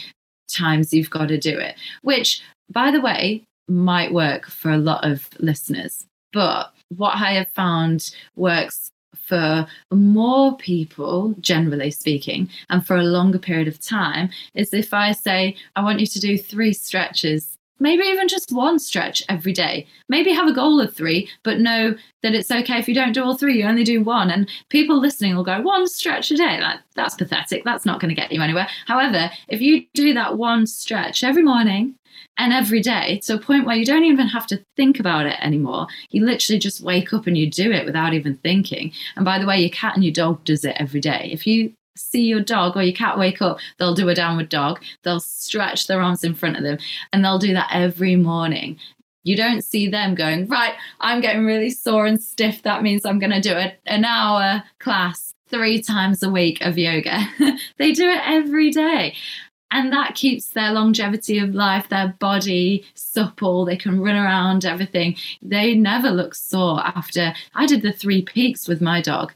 times you've got to do it, which, by the way, might work for a lot of listeners. But what I have found works for more people, generally speaking, and for a longer period of time, is if I say, I want you to do three stretches maybe even just one stretch every day. Maybe have a goal of three, but know that it's okay if you don't do all three, you only do one. And people listening will go, one stretch a day. That, that's pathetic. That's not going to get you anywhere. However, if you do that one stretch every morning, and every day to a point where you don't even have to think about it anymore. You literally just wake up and you do it without even thinking. And by the way, your cat and your dog does it every day. If you see your dog or your cat wake up, they'll do a downward dog. They'll stretch their arms in front of them and they'll do that every morning. You don't see them going, right, I'm getting really sore and stiff. That means I'm going to do a, an hour class three times a week of yoga. they do it every day. And that keeps their longevity of life, their body supple, they can run around, everything. They never look sore after. I did the three peaks with my dog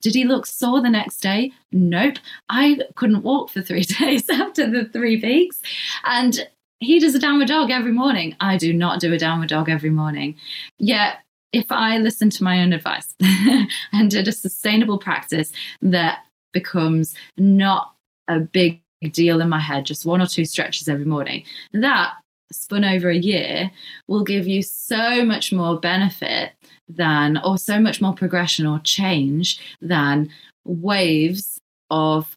did he look sore the next day? Nope. I couldn't walk for three days after the three weeks. And he does a downward dog every morning. I do not do a downward dog every morning. Yet, if I listen to my own advice and did a sustainable practice that becomes not a big deal in my head, just one or two stretches every morning, that spun over a year will give you so much more benefit than, or so much more progression or change than waves of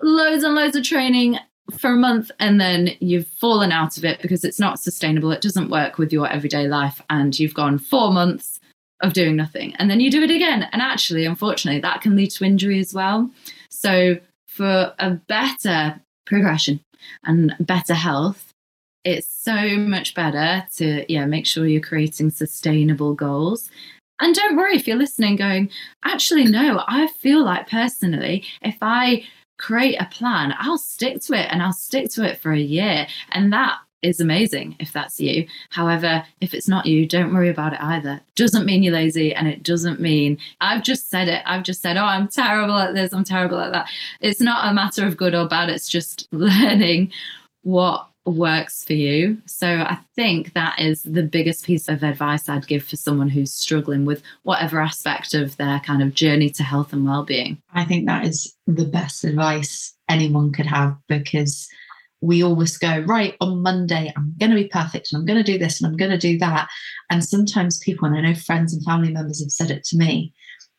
loads and loads of training for a month and then you've fallen out of it because it's not sustainable. It doesn't work with your everyday life. And you've gone four months of doing nothing. And then you do it again. And actually, unfortunately, that can lead to injury as well. So, for a better progression and better health, it's so much better to yeah make sure you're creating sustainable goals and don't worry if you're listening going actually no i feel like personally if i create a plan i'll stick to it and i'll stick to it for a year and that is amazing if that's you. However, if it's not you, don't worry about it either. Doesn't mean you're lazy and it doesn't mean I've just said it. I've just said, oh, I'm terrible at this, I'm terrible at that. It's not a matter of good or bad, it's just learning what works for you. So I think that is the biggest piece of advice I'd give for someone who's struggling with whatever aspect of their kind of journey to health and well-being. I think that is the best advice anyone could have because we always go right on monday i'm going to be perfect and i'm going to do this and i'm going to do that and sometimes people and i know friends and family members have said it to me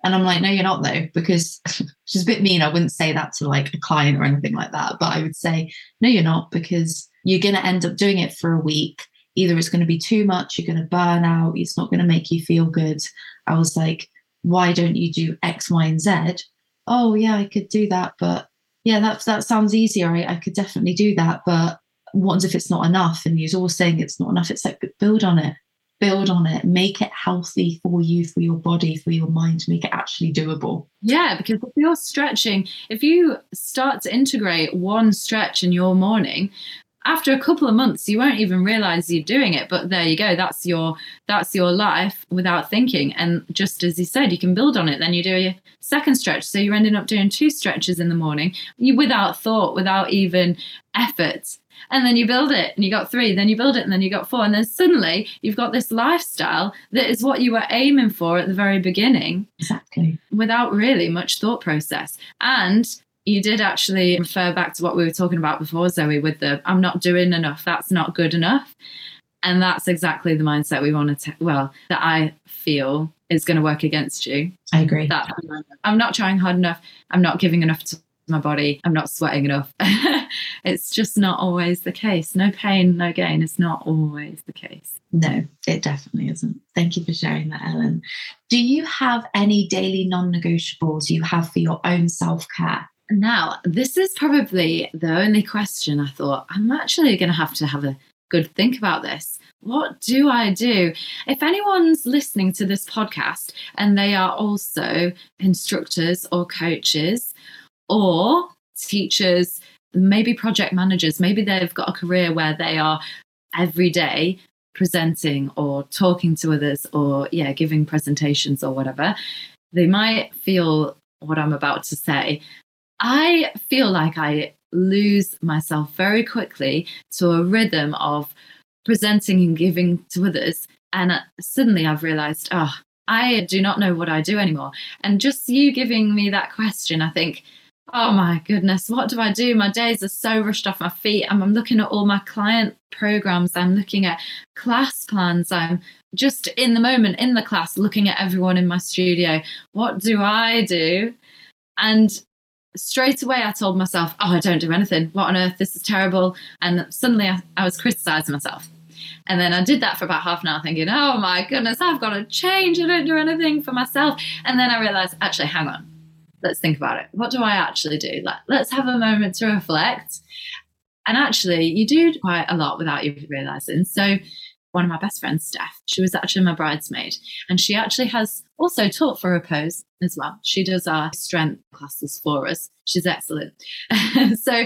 and i'm like no you're not though because is a bit mean i wouldn't say that to like a client or anything like that but i would say no you're not because you're going to end up doing it for a week. Either it's going to be too much, you're going to burn out, it's not going to make you feel good. I was like, why don't you do X, Y, and Z? Oh, yeah, I could do that. But yeah, that, that sounds easier. I, I could definitely do that. But what if it's not enough? And you're all saying it's not enough. It's like, build on it build on it, make it healthy for you, for your body, for your mind, make it actually doable. Yeah, because if you're stretching, if you start to integrate one stretch in your morning, after a couple of months you won't even realize you're doing it but there you go. That's your that's your life without thinking. And just as you said you can build on it. Then you do a second stretch. So you're ending up doing two stretches in the morning you without thought without even effort. And then you build it and you got three then you build it and then you got four. And then suddenly you've got this lifestyle that is what you were aiming for at the very beginning. Exactly. Without really much thought process. And you did actually refer back to what we were talking about before, Zoe, with the I'm not doing enough, that's not good enough. And that's exactly the mindset we want to, well, that I feel is going to work against you. I agree. That I'm not trying hard enough, I'm not giving enough to my body, I'm not sweating enough. it's just not always the case. No pain, no gain. It's not always the case. No, it definitely isn't. Thank you for sharing that, Ellen. Do you have any daily non negotiables you have for your own self care? Now, this is probably the only question I thought I'm actually going to have to have a good think about this. What do I do? If anyone's listening to this podcast and they are also instructors or coaches or teachers, maybe project managers, maybe they've got a career where they are every day presenting or talking to others or yeah giving presentations or whatever they might feel what i'm about to say I feel like I lose myself very quickly to a rhythm of presenting and giving to others. And uh, suddenly I've realized, oh, I do not know what I do anymore. And just you giving me that question, I think oh my goodness, what do I do? My days are so rushed off my feet. I'm, I'm looking at all my client programs. I'm looking at class plans. I'm just in the moment in the class looking at everyone in my studio. What do I do? And straight away I told myself, oh, I don't do anything. What on earth? This is terrible. And suddenly I, I was criticizing myself. And then I did that for about half an hour, thinking, oh my goodness, I've got to change. I don't do anything for myself. And then I realized, actually, hang on, let's think about it. What do I actually do? Like, let's have a moment to reflect. And actually, you do quite a lot without you realizing. So, one of my best friends, Steph, she was actually my bridesmaid, and she actually has also taught for Repose as well. She does our strength classes for us. She's excellent. so,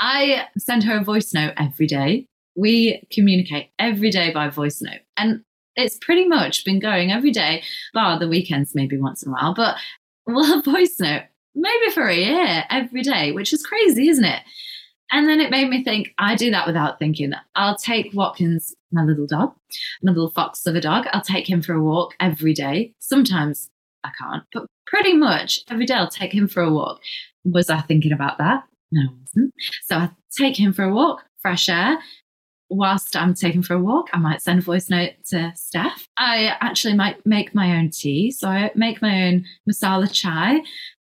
I send her a voice note every day. We communicate every day by voice note. And it's pretty much been going every day, bar the weekends, maybe once in a while. But well, a voice note, maybe for a year, every day, which is crazy, isn't it? And then it made me think, I do that without thinking. I'll take Watkins, my little dog, my little fox of a dog, I'll take him for a walk every day. Sometimes I can't, but pretty much every day I'll take him for a walk. Was I thinking about that? No, I wasn't. So I take him for a walk, fresh air, whilst I'm taking for a walk, I might send a voice note to Steph. I actually might make my own tea. So I make my own masala chai.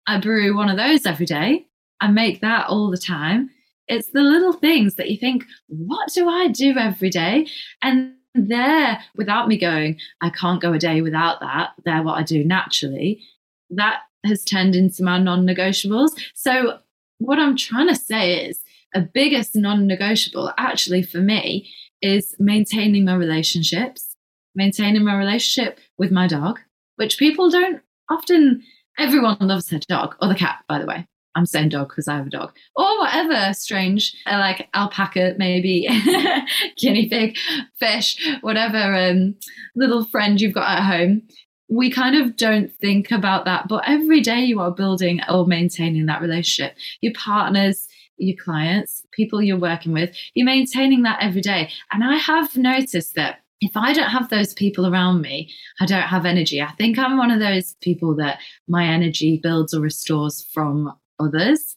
I brew one of those every day. I make that all the time. It's the little things that you think, what do I do every day? And there, without me going, I can't go a day without that. They're what I do naturally. That has turned into my non negotiables. So, what I'm trying to say is, a biggest non-negotiable actually for me is maintaining my relationships maintaining my relationship with my dog which people don't often everyone loves their dog or the cat by the way i'm saying dog because i have a dog or whatever strange uh, like alpaca maybe guinea pig fish whatever um, little friend you've got at home we kind of don't think about that but every day you are building or maintaining that relationship your partners your clients, people you're working with, you're maintaining that every day. And I have noticed that if I don't have those people around me, I don't have energy. I think I'm one of those people that my energy builds or restores from others.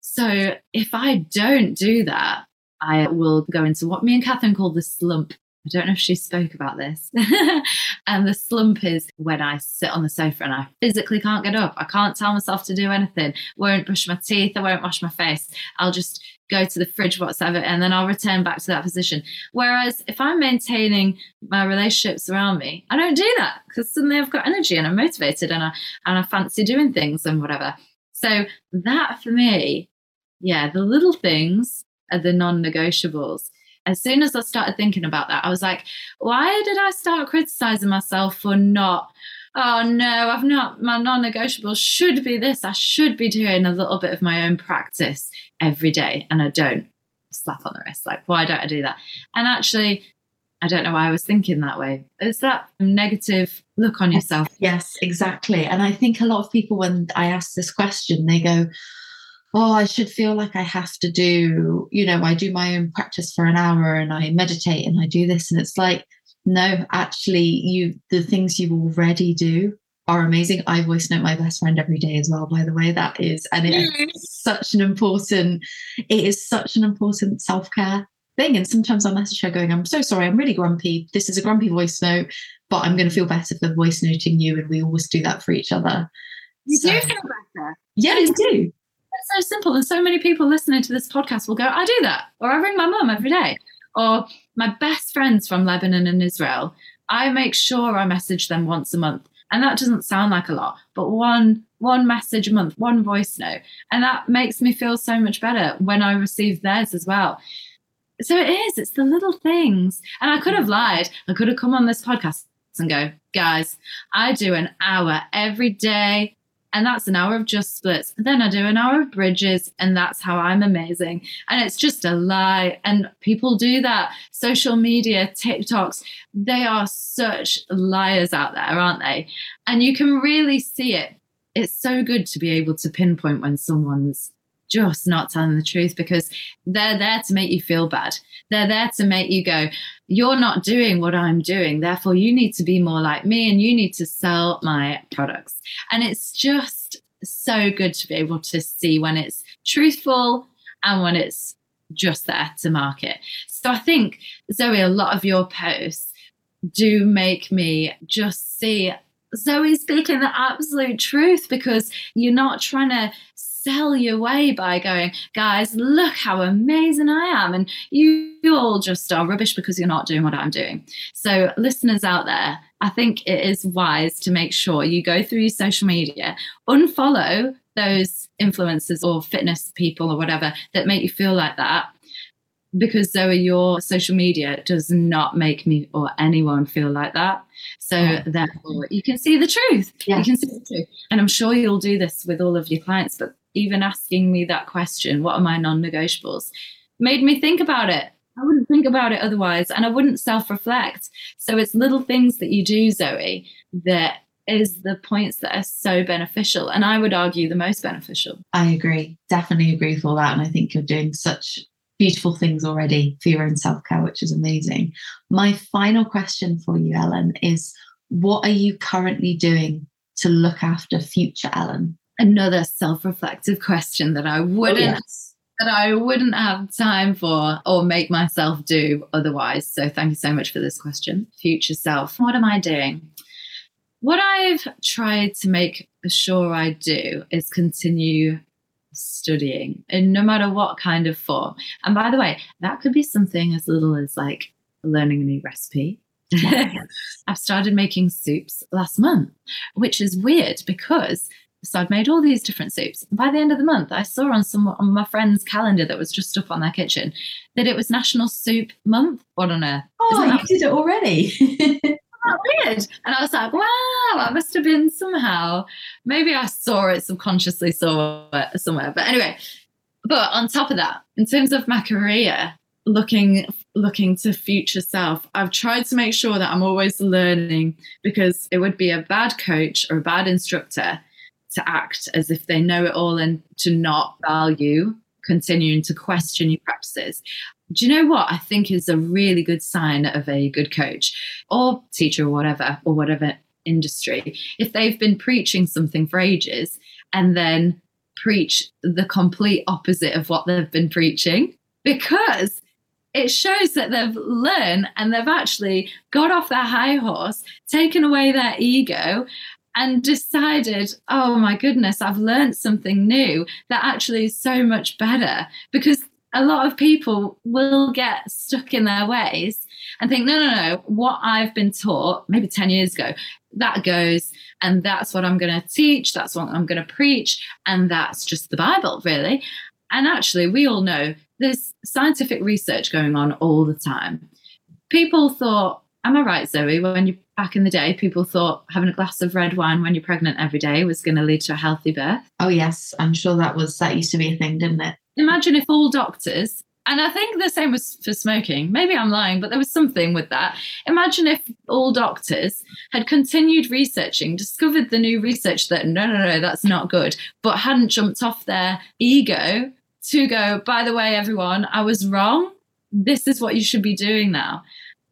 So if I don't do that, I will go into what me and Catherine call the slump I don't know if she spoke about this. and the slump is when I sit on the sofa and I physically can't get up. I can't tell myself to do anything. Won't brush my teeth. I won't wash my face. I'll just go to the fridge, whatever, and then I'll return back to that position. Whereas if I'm maintaining my relationships around me, I don't do that because suddenly I've got energy and I'm motivated and I and I fancy doing things and whatever. So that for me, yeah, the little things are the non-negotiables as soon as I started thinking about that, I was like, why did I start criticizing myself for not? Oh no, I've not, my non negotiable should be this. I should be doing a little bit of my own practice every day. And I don't slap on the wrist. Like, why don't I do that? And actually, I don't know why I was thinking that way. Is that negative look on yourself? Yes, exactly. And I think a lot of people, when I ask this question, they go, oh, I should feel like I have to do, you know, I do my own practice for an hour and I meditate and I do this. And it's like, no, actually, you, the things you already do are amazing. I voice note my best friend every day as well, by the way. That is, and it is such an important, it is such an important self care thing. And sometimes I message her going, I'm so sorry, I'm really grumpy. This is a grumpy voice note, but I'm going to feel better for voice noting you. And we always do that for each other. You so, do feel better. Yeah, you do It's so simple. And so many people listening to this podcast will go, I do that. Or I ring my mum every day. Or my best friends from Lebanon and Israel, I make sure I message them once a month. And that doesn't sound like a lot, but one one message a month, one voice note. And that makes me feel so much better when I receive theirs as well. So it is, it's the little things. And I could have mm. lied. I could have come on this podcast and go, guys, I do an hour every day and that's an hour of just splits. Then I do an hour of bridges, and that's how I'm amazing. And it's just a lie. And people do that. Social media, TikToks, they are such liars out there, aren't they? And you can really see it. It's so good to be able to pinpoint when someone's just not telling the truth because they're there to make you feel bad. They're there to make you go, You're not doing what I'm doing. Therefore, you need to be more like me and you need to sell my products. And it's just so good to be able to see when it's truthful and when it's just there to market. So I think, Zoe, a lot of your posts do make me just see Zoe speaking the absolute truth because you're not trying to sell your way by going, guys, look how amazing I am. And you, you all just are rubbish because you're not doing what I'm doing. So, listeners out there, I think it is wise to make sure you go through your social media, unfollow those influencers or fitness people or whatever that make you feel like that. Because Zoe, your social media does not make me or anyone feel like that. So oh. therefore, you can see the truth. Yeah. You can see the truth. And I'm sure you'll do this with all of your clients, but even asking me that question, what are my non negotiables, made me think about it. I wouldn't think about it otherwise, and I wouldn't self reflect. So it's little things that you do, Zoe, that is the points that are so beneficial. And I would argue the most beneficial. I agree. Definitely agree with all that. And I think you're doing such beautiful things already for your own self care, which is amazing. My final question for you, Ellen, is what are you currently doing to look after future Ellen? Another self-reflective question that I oh, wouldn't oh, yes. that I wouldn't have time for or make myself do otherwise. So thank you so much for this question. Future self. What am I doing? What I've tried to make sure I do is continue studying in no matter what kind of form. And by the way, that could be something as little as like learning a new recipe. I've started making soups last month, which is weird because so I'd made all these different soups. By the end of the month, I saw on some on my friend's calendar that was just up on their kitchen that it was National Soup Month. What on earth? Oh, you did it already. weird. And I was like, wow, I must have been somehow. Maybe I saw it subconsciously somewhere. somewhere. But anyway, but on top of that, in terms of my career, looking looking to future self i've tried to make sure that i'm always learning because it would be a bad coach or a bad instructor to act as if they know it all and to not value continuing to question your practices. Do you know what I think is a really good sign of a good coach or teacher or whatever, or whatever industry? If they've been preaching something for ages and then preach the complete opposite of what they've been preaching, because it shows that they've learned and they've actually got off their high horse, taken away their ego, and decided, oh my goodness, I've learned something new that actually is so much better. Because a lot of people will get stuck in their ways and think, no, no, no, what I've been taught maybe 10 years ago, that goes, and that's what I'm going to teach, that's what I'm going to preach, and that's just the Bible, really. And actually, we all know there's scientific research going on all the time. People thought, am I right, Zoe, when you back in the day, people thought having a glass of red wine when you're pregnant every day was going to lead to a healthy birth. Oh yes, I'm sure that was that used to be a thing, didn't it? Imagine if all doctors and I think the same was for smoking. Maybe I'm lying, but there was something with that. Imagine if all doctors had continued researching, discovered the new research that no, no, no, that's not good, but hadn't jumped off their ego to go, by the way, everyone, I was wrong. This is what you should be doing now.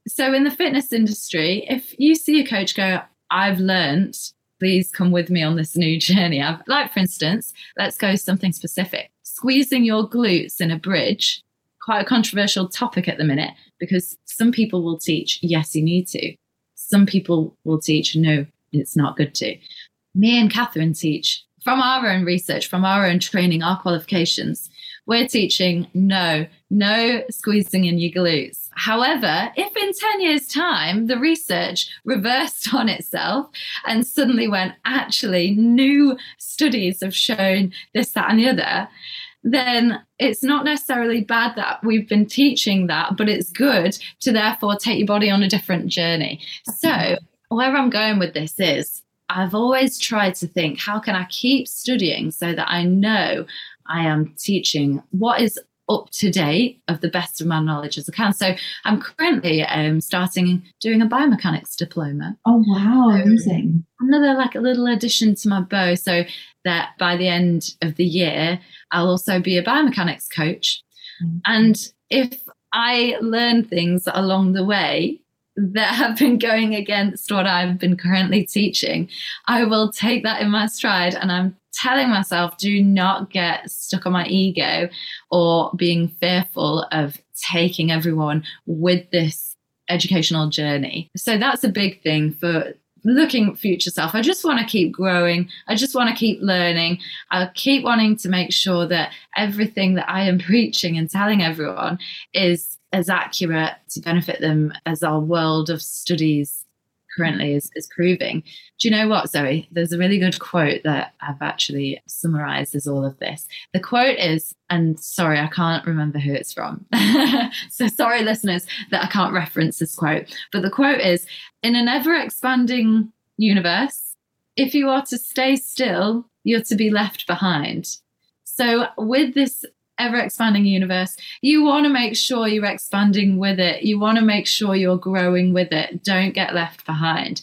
So, in the fitness industry, if you see a coach go, I've learned, please come with me on this new journey. I've, like, for instance, let's go something specific squeezing your glutes in a bridge, quite a controversial topic at the minute because some people will teach, yes, you need to. Some people will teach, no, it's not good to. Me and Catherine teach from our own research, from our own training, our qualifications. We're teaching no, no squeezing in your glutes However, if in 10 years' time the research reversed on itself and suddenly went, actually, new studies have shown this, that, and the other, then it's not necessarily bad that we've been teaching that, but it's good to therefore take your body on a different journey. So, where I'm going with this is I've always tried to think, how can I keep studying so that I know I am teaching what is up to date of the best of my knowledge as I can. So I'm currently um, starting doing a biomechanics diploma. Oh wow, amazing! Another like a little addition to my bow, so that by the end of the year I'll also be a biomechanics coach. Mm-hmm. And if I learn things along the way that have been going against what I've been currently teaching, I will take that in my stride and I'm telling myself, do not get stuck on my ego or being fearful of taking everyone with this educational journey. So that's a big thing for looking future self. I just want to keep growing. I just want to keep learning. I keep wanting to make sure that everything that I am preaching and telling everyone is as accurate to benefit them as our world of studies currently is, is proving. Do you know what, Zoe? There's a really good quote that I've actually summarizes all of this. The quote is, and sorry, I can't remember who it's from. so sorry, listeners, that I can't reference this quote. But the quote is In an ever expanding universe, if you are to stay still, you're to be left behind. So, with this ever expanding universe, you want to make sure you're expanding with it. You want to make sure you're growing with it. Don't get left behind.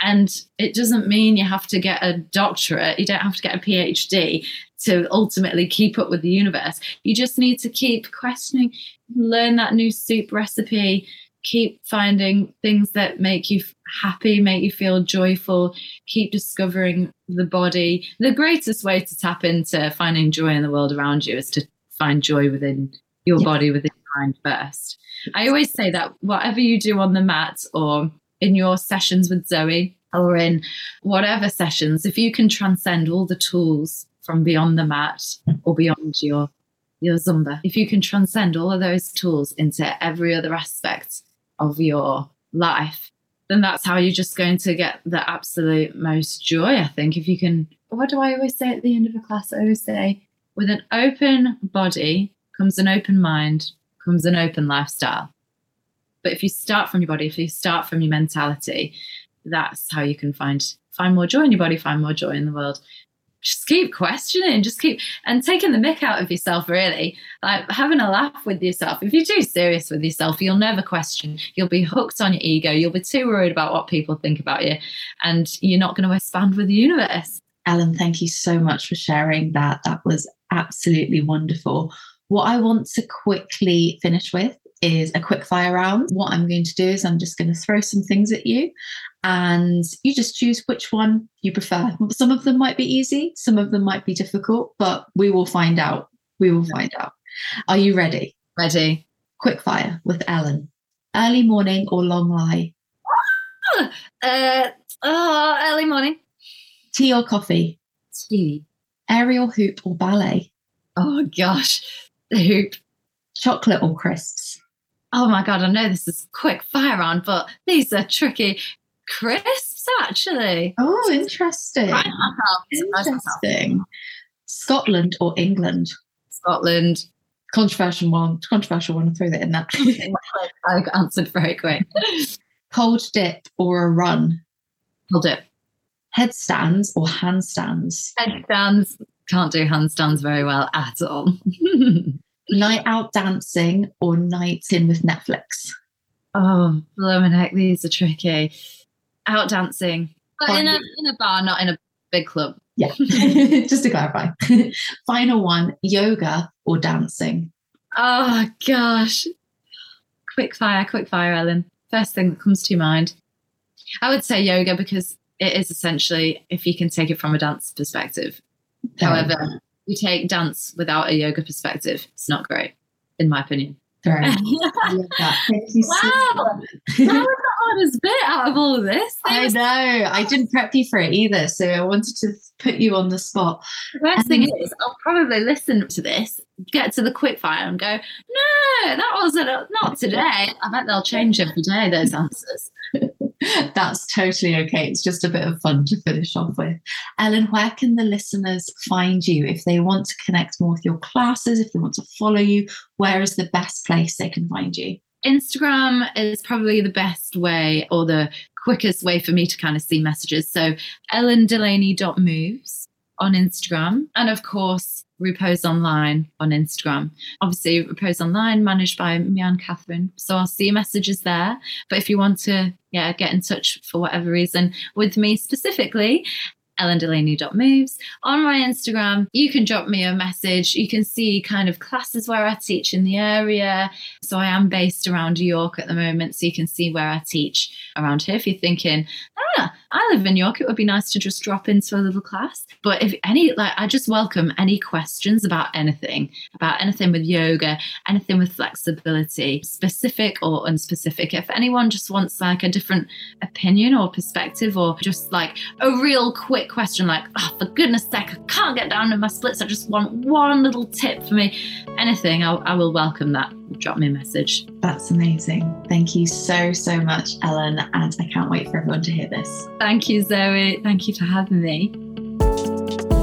And it doesn't mean you have to get a doctorate, you don't have to get a PhD to ultimately keep up with the universe. You just need to keep questioning, learn that new soup recipe, keep finding things that make you happy, make you feel joyful, keep discovering the body. The greatest way to tap into finding joy in the world around you is to find joy within your yeah. body, within your mind first. I always say that whatever you do on the mat or in your sessions with Zoe or in whatever sessions, if you can transcend all the tools from beyond the mat or beyond your your Zumba, if you can transcend all of those tools into every other aspect of your life, then that's how you're just going to get the absolute most joy. I think if you can. What do I always say at the end of a class? I always say, with an open body comes an open mind, comes an open lifestyle. But if you start from your body, if you start from your mentality, that's how you can find find more joy in your body, find more joy in the world. Just keep questioning, just keep and taking the mick out of yourself, really. Like having a laugh with yourself. If you're too serious with yourself, you'll never question. You'll be hooked on your ego. You'll be too worried about what people think about you. And you're not going to expand with the universe. Ellen, thank you so much for sharing that. That was absolutely wonderful. What I want to quickly finish with is a quick fire round. What I'm going to do is I'm just going to throw some things at you and you just choose which one you prefer. Some of them might be easy, some of them might be difficult, but we will find out. We will find out. Are you ready? Ready. Quick fire with Ellen. Early morning or long lie? Uh, oh, early morning. Tea or coffee? Tea aerial hoop or ballet? Oh gosh, the hoop. Chocolate or crisps? Oh my god, I know this is quick fire on, but these are tricky. Crisps, actually. Oh, interesting. Interesting. Scotland or England? Scotland. Controversial one. Controversial one. I'll throw that in there. I answered very quick. Cold dip or a run? Cold dip headstands or handstands? Headstands. Can't do handstands very well at all. night out dancing or nights in with Netflix? Oh, blooming heck, these are tricky. Out dancing. But in a, in a bar, not in a big club. Yeah, just to clarify. Final one yoga or dancing? Oh, gosh. Quick fire, quick fire, Ellen. First thing that comes to mind. I would say yoga because it is essentially if you can take it from a dance perspective. However, you take dance without a yoga perspective, it's not great, in my opinion. Right. I love that. Thank you wow. so much. that was the hardest bit out of all of this. I know. I didn't prep you for it either, so I wanted to put you on the spot. The best um, thing is, I'll probably listen to this, get to the quickfire, and go, "No, that wasn't not today." I bet they'll change every day. Those answers. That's totally okay. It's just a bit of fun to finish off with. Ellen, where can the listeners find you if they want to connect more with your classes, if they want to follow you? Where is the best place they can find you? Instagram is probably the best way or the quickest way for me to kind of see messages. So ellendelaney.moves on Instagram. And of course, Repose Online on Instagram. Obviously, Repose Online managed by me and Catherine. So I'll see messages there. But if you want to yeah, get in touch for whatever reason with me specifically, ellendelaney.moves. On my Instagram, you can drop me a message. You can see kind of classes where I teach in the area. So I am based around York at the moment. So you can see where I teach around here if you're thinking, ah, I live in York. It would be nice to just drop into a little class. But if any, like, I just welcome any questions about anything, about anything with yoga, anything with flexibility, specific or unspecific. If anyone just wants like a different opinion or perspective, or just like a real quick question, like, oh, for goodness sake, I can't get down to my splits. I just want one little tip for me. Anything, I, I will welcome that. Drop me a message. That's amazing. Thank you so, so much, Ellen. And I can't wait for everyone to hear this. Thank you, Zoe. Thank you for having me.